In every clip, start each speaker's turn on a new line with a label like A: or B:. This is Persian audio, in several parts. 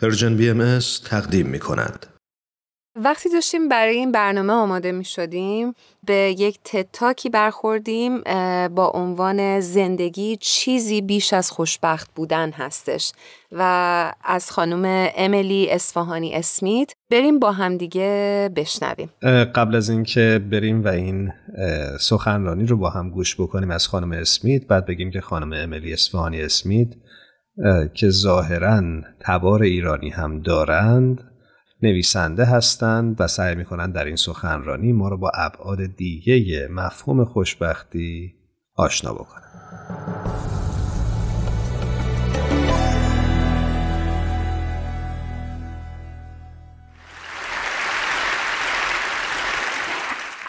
A: Persian BMS تقدیم می کند.
B: وقتی داشتیم برای این برنامه آماده می شدیم به یک TED Talk ی برخوردیم با عنوان زندگی چیزی بیش از خوشبخت بودن هستش و از خانم امیلی اصفهانی اسمیت بریم با هم دیگه بشنویم
C: قبل از اینکه بریم و این سخنرانی رو با هم گوش بکنیم از خانم اسمیت بعد بگیم که خانم امیلی اصفهانی اسمیت که ظاهرا تبار ایرانی هم دارند نویسنده هستند و سعی می‌کنند در این سخنرانی ما رو با ابعاد دیگه مفهوم خوشبختی آشنا بکنند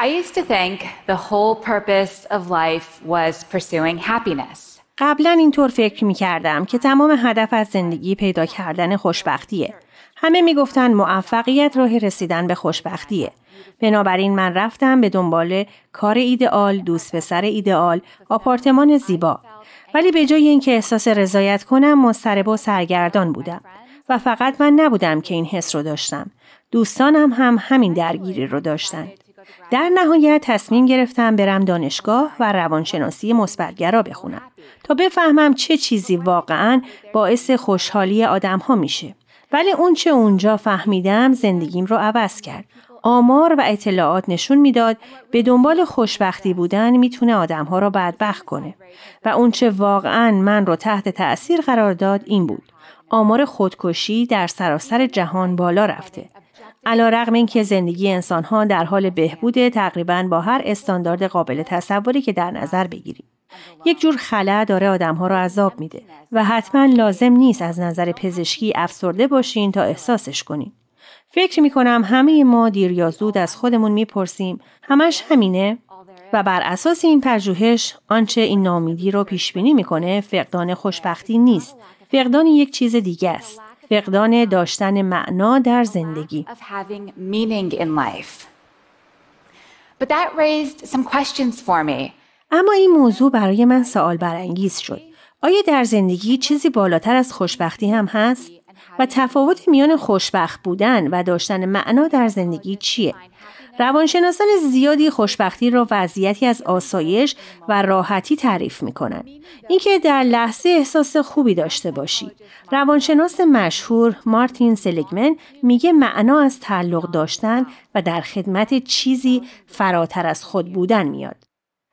D: I used to think the whole purpose of life was pursuing happiness.
E: قبلا اینطور فکر می کردم که تمام هدف از زندگی پیدا کردن خوشبختیه. همه می‌گفتند موفقیت راه رسیدن به خوشبختیه. بنابراین من رفتم به دنبال کار ایدئال، دوست پسر ایدئال، آپارتمان زیبا. ولی به جای اینکه احساس رضایت کنم مضطرب و سرگردان بودم و فقط من نبودم که این حس رو داشتم. دوستانم هم همین درگیری رو داشتند. در نهایت تصمیم گرفتم برم دانشگاه و روانشناسی مثبتگرا بخونم تا بفهمم چه چیزی واقعا باعث خوشحالی آدم ها میشه. ولی اون چه اونجا فهمیدم زندگیم رو عوض کرد. آمار و اطلاعات نشون می‌داد به دنبال خوشبختی بودن می‌تونه آدمها را بدبخت کنه و اونچه واقعا من رو تحت تأثیر قرار داد این بود. آمار خودکشی در سراسر جهان بالا رفته. علا رقم این که زندگی انسانها در حال بهبود تقریبا با هر استاندارد قابل تصوری که در نظر بگیریم. یک جور خلا داره آدمها را عذاب میده و حتما لازم نیست از نظر پزشکی افسرده باشین تا احساسش کنین. فکر می کنم همه ما دیر یا زود از خودمون می‌پرسیم همش همینه و بر اساس این پژوهش آنچه این نامیدی رو پیش بینی می‌کنه فقدان خوشبختی نیست فقدان یک چیز دیگه است فقدان داشتن معنا در زندگی اما این موضوع برای من سوال برانگیز شد. آیا در زندگی چیزی بالاتر از خوشبختی هم هست؟ و تفاوت میان خوشبخت بودن و داشتن معنا در زندگی چیه؟ روانشناسان زیادی خوشبختی را وضعیتی از آسایش و راحتی تعریف می کنند. اینکه در لحظه احساس خوبی داشته باشی. روانشناس مشهور مارتین سلیگمن میگه معنا از تعلق داشتن و در خدمت چیزی فراتر از خود بودن میاد.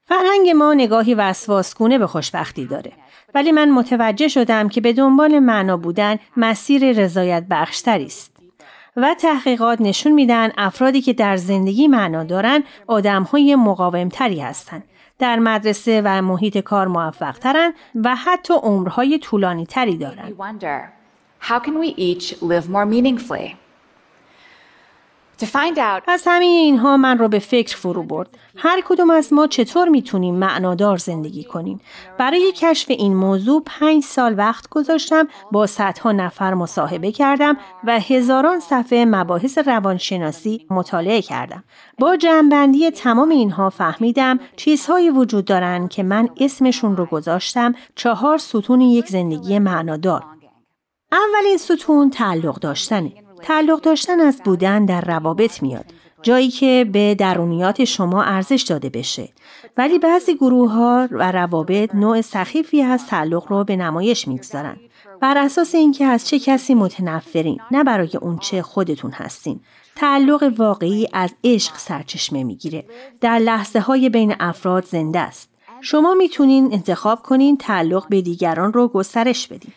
E: فرهنگ ما نگاهی وسواسگونه به خوشبختی داره. ولی من متوجه شدم که به دنبال معنا بودن مسیر رضایت بخشتری است. و تحقیقات نشون میدن افرادی که در زندگی معنا دارن آدمهای مقاومتری هستند. در مدرسه و محیط کار موفق ترن و حتی عمرهای طولانی تری دارن. از همه اینها من رو به فکر فرو برد. هر کدوم از ما چطور می‌تونیم معنادار زندگی کنیم؟ برای کشف این موضوع پنج سال وقت گذاشتم با صدها نفر مصاحبه کردم و هزاران صفحه مباحث روانشناسی مطالعه کردم. با جمعبندی تمام اینها فهمیدم چیزهایی وجود دارند که من اسمشون رو گذاشتم چهار ستون یک زندگی معنادار. اولین ستون تعلق داشتنه. تعلق داشتن از بودن در روابط میاد. جایی که به درونیات شما ارزش داده بشه. ولی بعضی گروه ها و روابط نوع سخیفی از تعلق رو به نمایش می‌گذارن. بر اساس اینکه از چه کسی متنفرین نه برای اون چه خودتون هستین. تعلق واقعی از عشق سرچشمه می‌گیره. در لحظه های بین افراد زنده است. شما می‌تونین انتخاب کنین تعلق به دیگران رو گسترش بدین.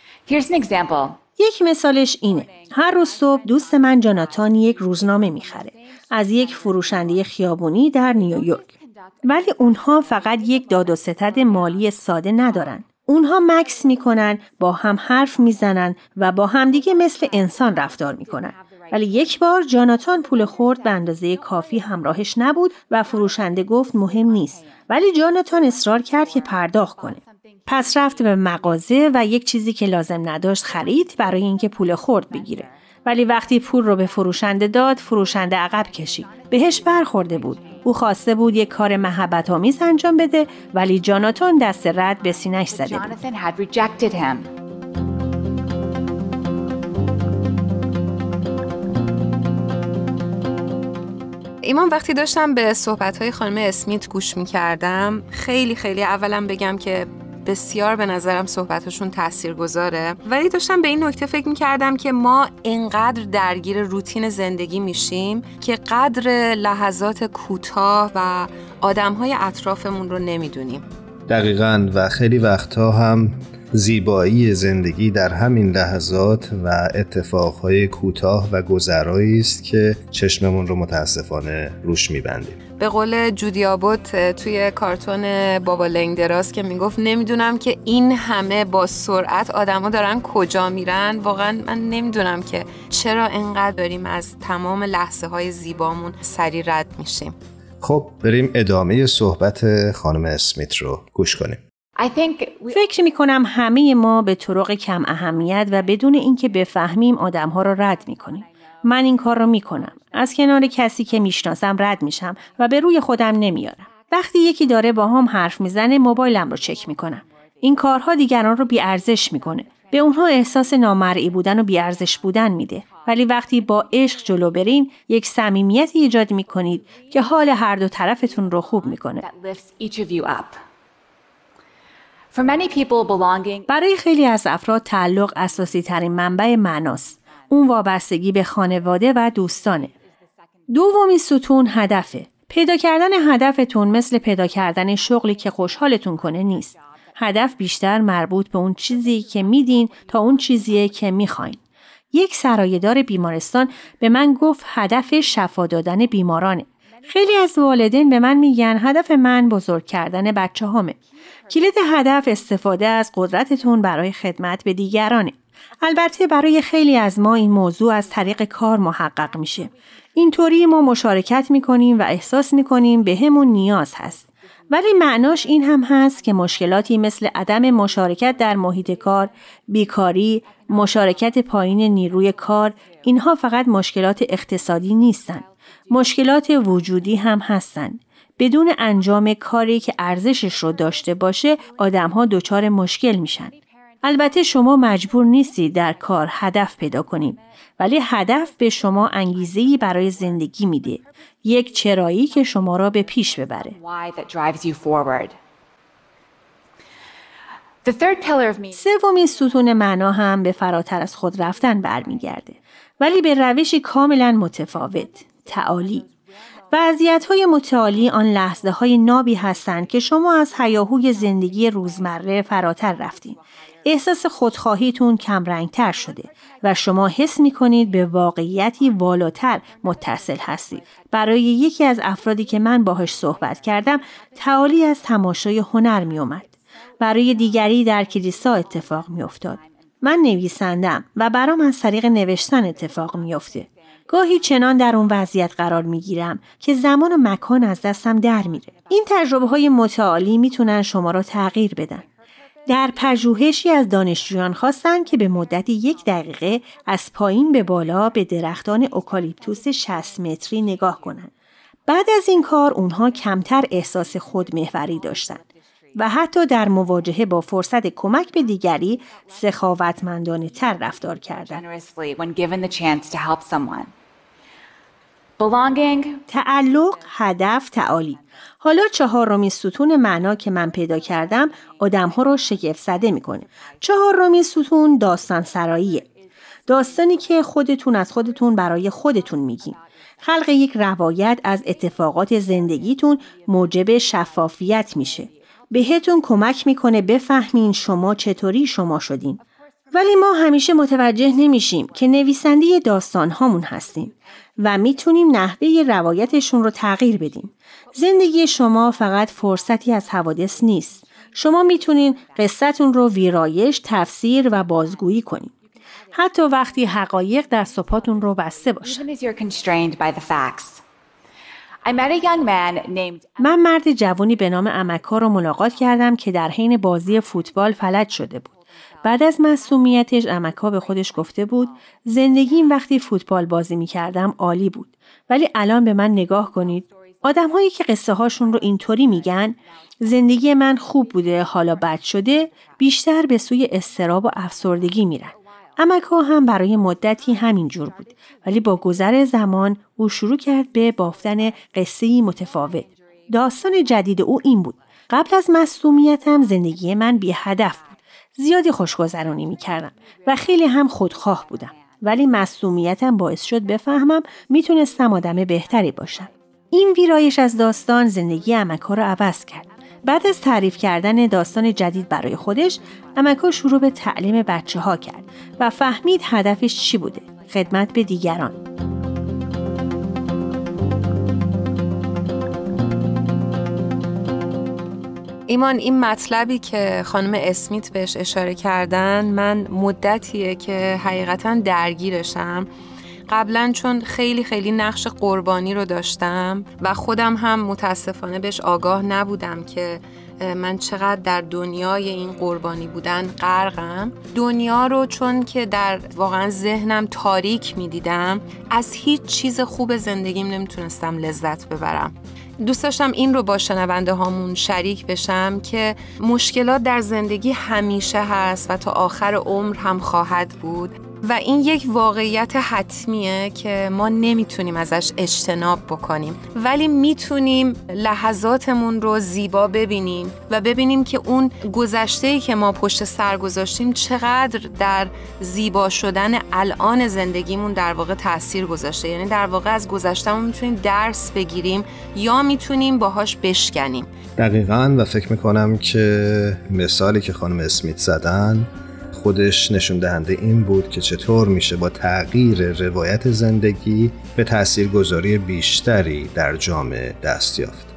E: یک مثالش اینه. هر روز صبح دوست من جاناتان یک روزنامه می‌خره. از یک فروشنده خیابونی در نیویورک. ولی اونها فقط یک داد و ستد مالی ساده ندارن. اونها مکس می‌کنن، با هم حرف می‌زنن و با همدیگه مثل انسان رفتار می‌کنن. ولی یک بار جاناتان پول خورد به اندازه کافی همراهش نبود و فروشنده گفت مهم نیست. ولی جاناتان اصرار کرد که پرداخت کنه. پس رفت به مغازه و یک چیزی که لازم نداشت خرید برای اینکه پول خورد بگیره. ولی وقتی پول رو به فروشنده داد فروشنده عقب کشید. بهش برخورده بود. او خواسته بود یک کار محبت آمیز انجام بده ولی جاناتون دست رد به سینش زده بود.
B: ایمان وقتی داشتم به صحبتهای خانم اسمیت گوش می‌کردم خیلی خیلی اولم بگم که بسیار به نظرم صحبتشون تأثیر گذاره ولی داشتم به این نکته فکر می کردم که ما انقدر درگیر روتین زندگی میشیم که قدر لحظات کوتاه و آدمهای اطرافمون رو نمی‌دونیم.
C: دقیقا و خیلی وقتها هم زیبایی زندگی در همین لحظات و اتفاقهای کوتاه و گذرایی است که چشممون رو متاسفانه روش میبندیم.
B: به قول جودی آبوت توی کارتون بابا لنگدراس که می‌گفت نمی‌دونم که این همه با سرعت آدما دارن کجا میرن. واقعا من نمی‌دونم که چرا انقدر داریم از تمام لحظه های زیبامون سری رد میشیم.
C: خب بریم ادامه صحبت خانم اسمیت رو گوش کنیم.
E: فکر می کنم همه ما به طرق کم اهمیت و بدون اینکه بفهمیم آدم ها را رد می کنیم. من این کار را می کنم. از کنار کسی که می‌شناسم رد میشم و به روی خودم نمیارم. وقتی یکی داره با هم حرف می‌زنه موبایلم رو چک می‌کنم. این کارها دیگران رو بیارزش می‌کنه. به اونها احساس نامرئی بودن و بیارزش بودن میده. ولی وقتی با عشق جلو برین یک صمیمیتی ایجاد می‌کنید که حال هر دو طرفتون رو خوب می‌کنه. برای خیلی از افراد تعلق اساسی ترین منبع معناست. اون وابستگی به خانواده و دوستانه. دومی ستون هدفه. پیدا کردن هدفتون مثل پیدا کردن شغلی که خوشحالتون کنه نیست. هدف بیشتر مربوط به اون چیزی که میدین تا اون چیزیه که می‌خواین. یک سرایدار بیمارستان به من گفت هدف شفا دادن بیمارانه. خیلی از والدین به من میگن هدف من بزرگ کردن بچه همه. کلید هدف استفاده از قدرتتون برای خدمت به دیگرانه. البته برای خیلی از ما این موضوع از طریق کار محقق میشه. اینطوری ما مشارکت می‌کنیم و احساس می‌کنیم به همون نیاز هست. ولی معناش این هم هست که مشکلاتی مثل عدم مشارکت در محیط کار، بیکاری، مشارکت پایین نیروی کار، اینها فقط مشکلات اقتصادی نیستند. مشکلات وجودی هم هستند. بدون انجام کاری که ارزشش رو داشته باشه آدمها دچار مشکل میشن. البته شما مجبور نیستید در کار هدف پیدا کنید ولی هدف به شما انگیزه‌ای برای زندگی میده. یک چرایی که شما را به پیش ببره. سومین ستون معنا هم به فراتر از خود رفتن برمیگرده. ولی به روشی کاملا متفاوت. تعالی. وضعیت های متعالی آن لحظه های نابی هستند که شما از حیاهوی زندگی روزمره فراتر رفتین. احساس خودخواهیتون کمرنگتر شده و شما حس می کنید به واقعیتی والاتر متصل هستید. برای یکی از افرادی که من باهاش صحبت کردم تعالی از تماشای هنر می اومد. برای دیگری در کلیسا اتفاق می افتاد. من نویسندم و برام از طریق نوشتن اتفاق میافته. گاهی چنان در اون وضعیت قرار می‌گیرم که زمان و مکان از دستم در میره. این تجربه های متعالی می‌تونن شما را تغییر بدن. در پژوهشی از دانشجویان خواستند که به مدت یک دقیقه از پایین به بالا به درختان اوکالیپتوس 60 متری نگاه کنند. بعد از این کار اونها کمتر احساس خودمحوری داشتند و حتی در مواجهه با فرصت کمک به دیگری سخاوتمندانه تر رفتار کردند. تعلق، هدف، تعالی. حالا چهارمین ستون معنا که من پیدا کردم آدمها رو شگفت زده می‌کنه. چهارمین ستون داستان سراییه. داستانی که خودتون از خودتون برای خودتون میگین. خلق یک روایت از اتفاقات زندگیتون موجب شفافیت میشه. بهتون کمک می‌کنه بفهمین شما چطوری شما شدین. ولی ما همیشه متوجه نمیشیم که نویسنده داستان هامون هستیم و می‌تونیم نحوه روایتشون رو تغییر بدیم. زندگی شما فقط فرصتی از حوادث نیست. شما می‌تونین قصتون رو ویرایش، تفسیر و بازگویی کنید. حتی وقتی حقایق در صبحاتون رو بسته باشه. من مرد جوانی به نام امکا رو ملاقات کردم که در حین بازی فوتبال فلج شده بود. بعد از مسئولیتش امکا به خودش گفته بود زندگیم وقتی فوتبال بازی می کردم عالی بود ولی الان به من نگاه کنید آدم هایی که قصه هاشون رو اینطوری میگن زندگی من خوب بوده حالا بد شده بیشتر به سوی استراب و افسردگی میرن امکا هم برای مدتی همین جور بود ولی با گذر زمان او شروع کرد به بافتن قصه متفاوت. داستان جدید او این بود. قبل از مصومیتم زندگی من بی هدف بود. زیادی خوشگذرانی می کردم و خیلی هم خودخواه بودم. ولی مصومیتم باعث شد بفهمم می‌تونستم آدم بهتری باشم. این ویرایش از داستان زندگی امکا را عوض کرد. بعد از تعریف کردن داستان جدید برای خودش، امکا شروع به تعلیم بچه ها کرد و فهمید هدفش چی بوده. خدمت به دیگران.
B: ایمان این مطلبی که خانم اسمیت بهش اشاره کردن من مدتیه که حقیقتا درگیرشم. قبلا چون خیلی خیلی نقش قربانی رو داشتم و خودم هم متاسفانه بهش آگاه نبودم که من چقدر در دنیای این قربانی بودن غرقم. دنیا رو چون که در واقعا ذهنم تاریک می‌دیدم از هیچ چیز خوب زندگیم نمی‌تونستم لذت ببرم. دوست داشتم این رو با شنونده هامون شریک بشم که مشکلات در زندگی همیشه هست و تا آخر عمر هم خواهد بود. و این یک واقعیت حتمیه که ما نمی‌تونیم ازش اجتناب بکنیم. ولی می‌تونیم لحظاتمون رو زیبا ببینیم و ببینیم که اون گذشته که ما پشت سر گذاشتیم چقدر در زیبا شدن الان زندگیمون در واقع تاثیر گذاشته. یعنی در واقع از گذشتهمون می‌تونیم درس بگیریم یا می‌تونیم باهاش بشکنیم.
C: دقیقا و فکر می‌کنم که مثالی که خانم اسمیت زدن خودش نشون دهنده این بود که چطور میشه با تغییر روایت زندگی به تاثیرگذاری بیشتری در جامعه دست یافت.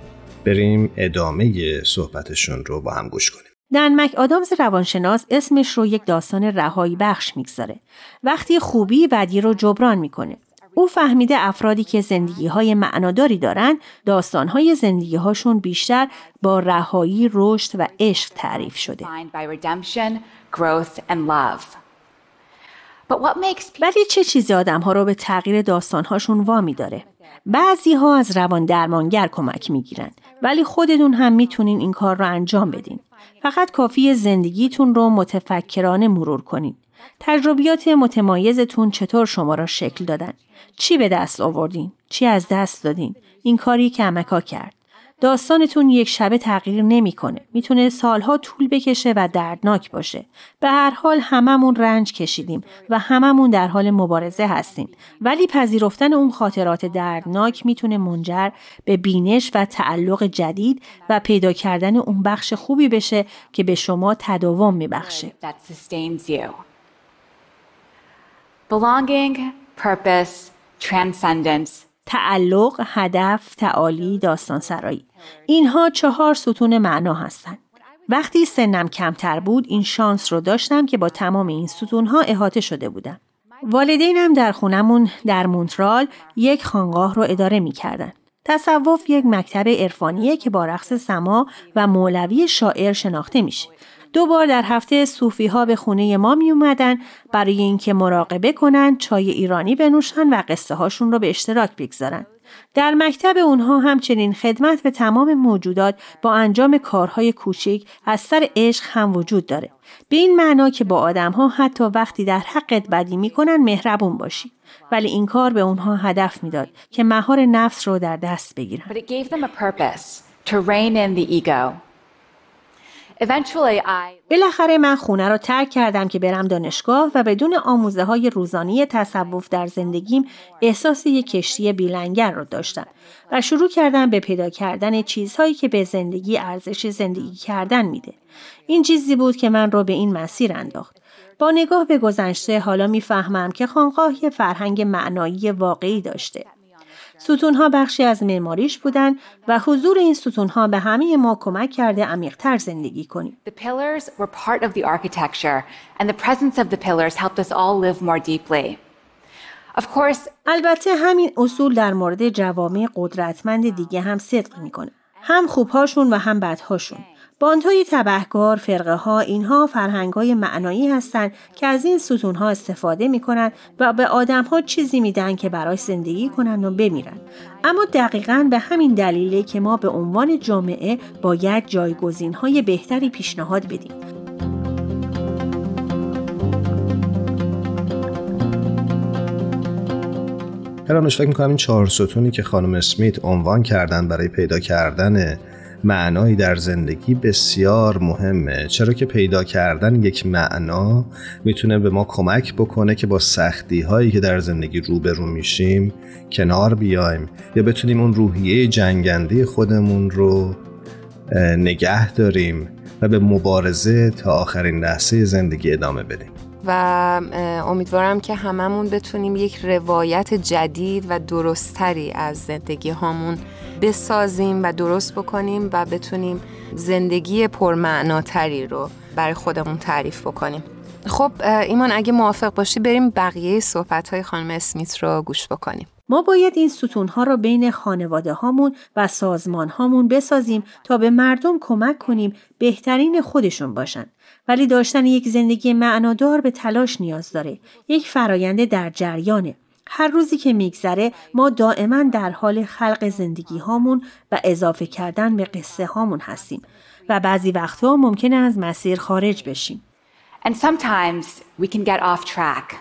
C: بریم ادامه صحبتشون رو با هم گوش کنیم.
E: دنمک آدامز روانشناس اسمش رو یک داستان رهایی بخش می‌گذاره. وقتی خوبی بدی رو جبران می‌کنه. او فهمیده افرادی که زندگی های معناداری دارن داستان های زندگی هاشون بیشتر با رهایی، رشد و عشق تعریف شده. ولی چه چیزی آدم ها رو به تغییر داستان هاشون وامی داره؟ بعضی ها از روان درمانگر کمک می‌گیرن ولی خودتون هم می‌تونین این کار رو انجام بدین. فقط کافی زندگیتون رو متفکرانه مرور کنین. تجربیات متمایزتون چطور شما را شکل دادن؟ چی به دست آوردین؟ چی از دست دادین؟ این کاری که امکا کرد. داستانتون یک شبه تغییر نمی‌کنه. می‌تونه سالها طول بکشه و دردناک باشه. به هر حال هممون رنج کشیدیم و هممون در حال مبارزه هستیم. ولی پذیرفتن اون خاطرات دردناک می‌تونه منجر به بینش و تعلق جدید و پیدا کردن اون بخش خوبی بشه که به شما تداوم میبخشه.
D: Belonging, purpose, transcendence.
E: تعلق، هدف، تعالی، داستان سرایی. اینها چهار ستون معنا هستند. وقتی سنم کمتر بود این شانس رو داشتم که با تمام این ستونها احاطه شده بودم. والدینم در خونمون در مونترال یک خانقاه رو اداره می کردن. تصوف یک مکتب عرفانیه که با رقص سما و مولوی شاعر شناخته میشه. دو بار در هفته صوفی ها به خونه ما می اومدن برای اینکه مراقبه کنن چای ایرانی بنوشن و قصه هاشون رو به اشتراک بگذارن. در مکتب اونها همچنین خدمت به تمام موجودات با انجام کارهای کوچک از سر عشق هم وجود داره. به این معنا که با آدم ها حتی وقتی در حقت بدی می‌کنن مهربون باشی. ولی این کار به اونها هدف می‌داد که مهار نفس رو در دست بگیرن. بالاخره من خونه را ترک کردم که برم دانشگاه و بدون آموزه های روزانه تصوف در زندگیم احساس یک کشتی بیلنگر را داشتم و شروع کردم به پیدا کردن چیزهایی که به زندگی ارزش زندگی کردن میده. این چیزی بود که من را به این مسیر انداخت. با نگاه به گذشته حالا می‌فهمم که خانقاه فرهنگ معنایی واقعی داشته. ستونها بخشی از معماریش بودن و حضور این ستونها به همه ما کمک کرده عمیقتر زندگی کنیم.
D: The pillars were part of the architecture and the presence of the pillars helped us all live more deeply. Of course,
E: البته همین اصول در مورد جوامع قدرتمند دیگه هم صدق می‌کنه. هم خوبهاشون و هم بدهاشون. باندهای تبهکار، فرقه ها، اینها فرهنگ های معنایی هستند که از این ستون ها استفاده می کنند و به آدم ها چیزی میدن که برای زندگی کنند و بمیرن. اما دقیقا به همین دلیله که ما به عنوان جامعه باید جایگزین های بهتری پیشنهاد بدیم.
C: هرانوش فکر می‌کنم این چهار ستونی که خانم اسمیت عنوان کردن برای پیدا کردن معنایی در زندگی بسیار مهمه. چرا که پیدا کردن یک معنا می‌تونه به ما کمک بکنه که با سختی هایی که در زندگی روبرو میشیم کنار بیایم یا بتونیم اون روحیه جنگنده خودمون رو نگه داریم و به مبارزه تا آخرین لحظه زندگی ادامه بدیم.
B: و امیدوارم که هممون بتونیم یک روایت جدید و درستتری از زندگی هامون بسازیم و درست بکنیم و بتونیم زندگی پرمعناتری رو برای خودمون تعریف بکنیم خب ایمان اگه موافق باشی بریم بقیه صحبت های خانم اسمیت رو گوش بکنیم
E: ما باید این ستون ها را بین خانواده هامون و سازمان هامون بسازیم تا به مردم کمک کنیم بهترین خودشون باشن. ولی داشتن یک زندگی معنادار به تلاش نیاز داره. یک فراینده در جریانه. هر روزی که میگذره ما دائما در حال خلق زندگی هامون و اضافه کردن به قصه هامون هستیم و بعضی وقتها ممکنه از مسیر خارج بشیم.
D: And sometimes we can get off track.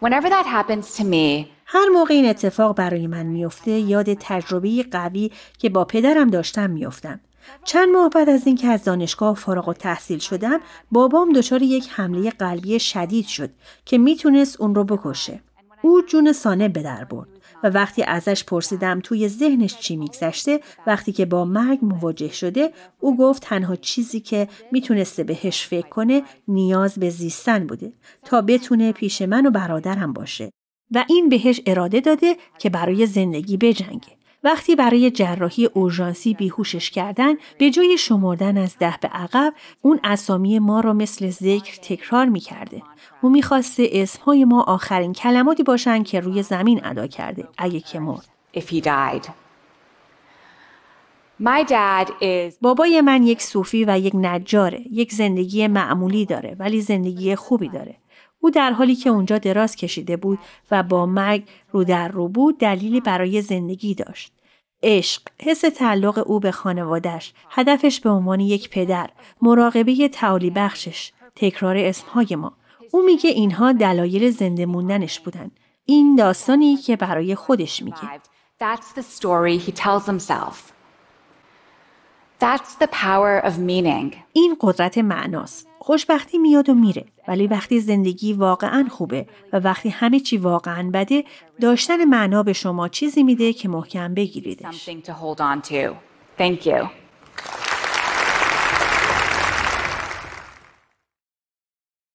D: Whenever that happens to me,
E: هر موقع این اتفاق برای من میفته یاد تجربه قوی که با پدرم داشتم میافتم. چند ماه بعد از اینکه از دانشگاه فارغ و تحصیل شدم بابام دچار یک حمله قلبی شدید شد که می‌تونست اون رو بکشه. او جون سانه به در برد و وقتی ازش پرسیدم توی ذهنش چی میگذشته وقتی که با مرگ مواجه شده او گفت تنها چیزی که می‌تونسته بهش فکر کنه نیاز به زیستن بوده تا بتونه پیش من و برادرم باشه و این بهش اراده داده که برای زندگی بجنگه. وقتی برای جراحی اورژانسی بیهوشش کردن به جای شمردن از ده به عقب اون اسامی ما را مثل ذکر تکرار می‌کرده. او می‌خواسته اسمهای ما آخرین کلماتی باشن که روی زمین ادا کرده اگه که مرد.
D: My dad is...
E: بابای من یک صوفی و یک نجاره یک زندگی معمولی داره ولی زندگی خوبی داره. او در حالی که اونجا دراز کشیده بود و با مرگ رو در رو بود دلیلی برای زندگی داشت. عشق، حس تعلق او به خانوادش، هدفش به عنوان یک پدر، مراقبه تعالی بخشش، تکرار اسمهای ما. او میگه اینها دلایل زنده موندنش بودن. این داستانی که برای خودش میگه.
D: That's the story he tells himself. That's the power of meaning.
E: این قدرت معناست. خوشبختی میاد و میره ولی وقتی زندگی واقعا خوبه و وقتی همه چی واقعا بده داشتن معنا به شما چیزی میده که محکم بگیریدش.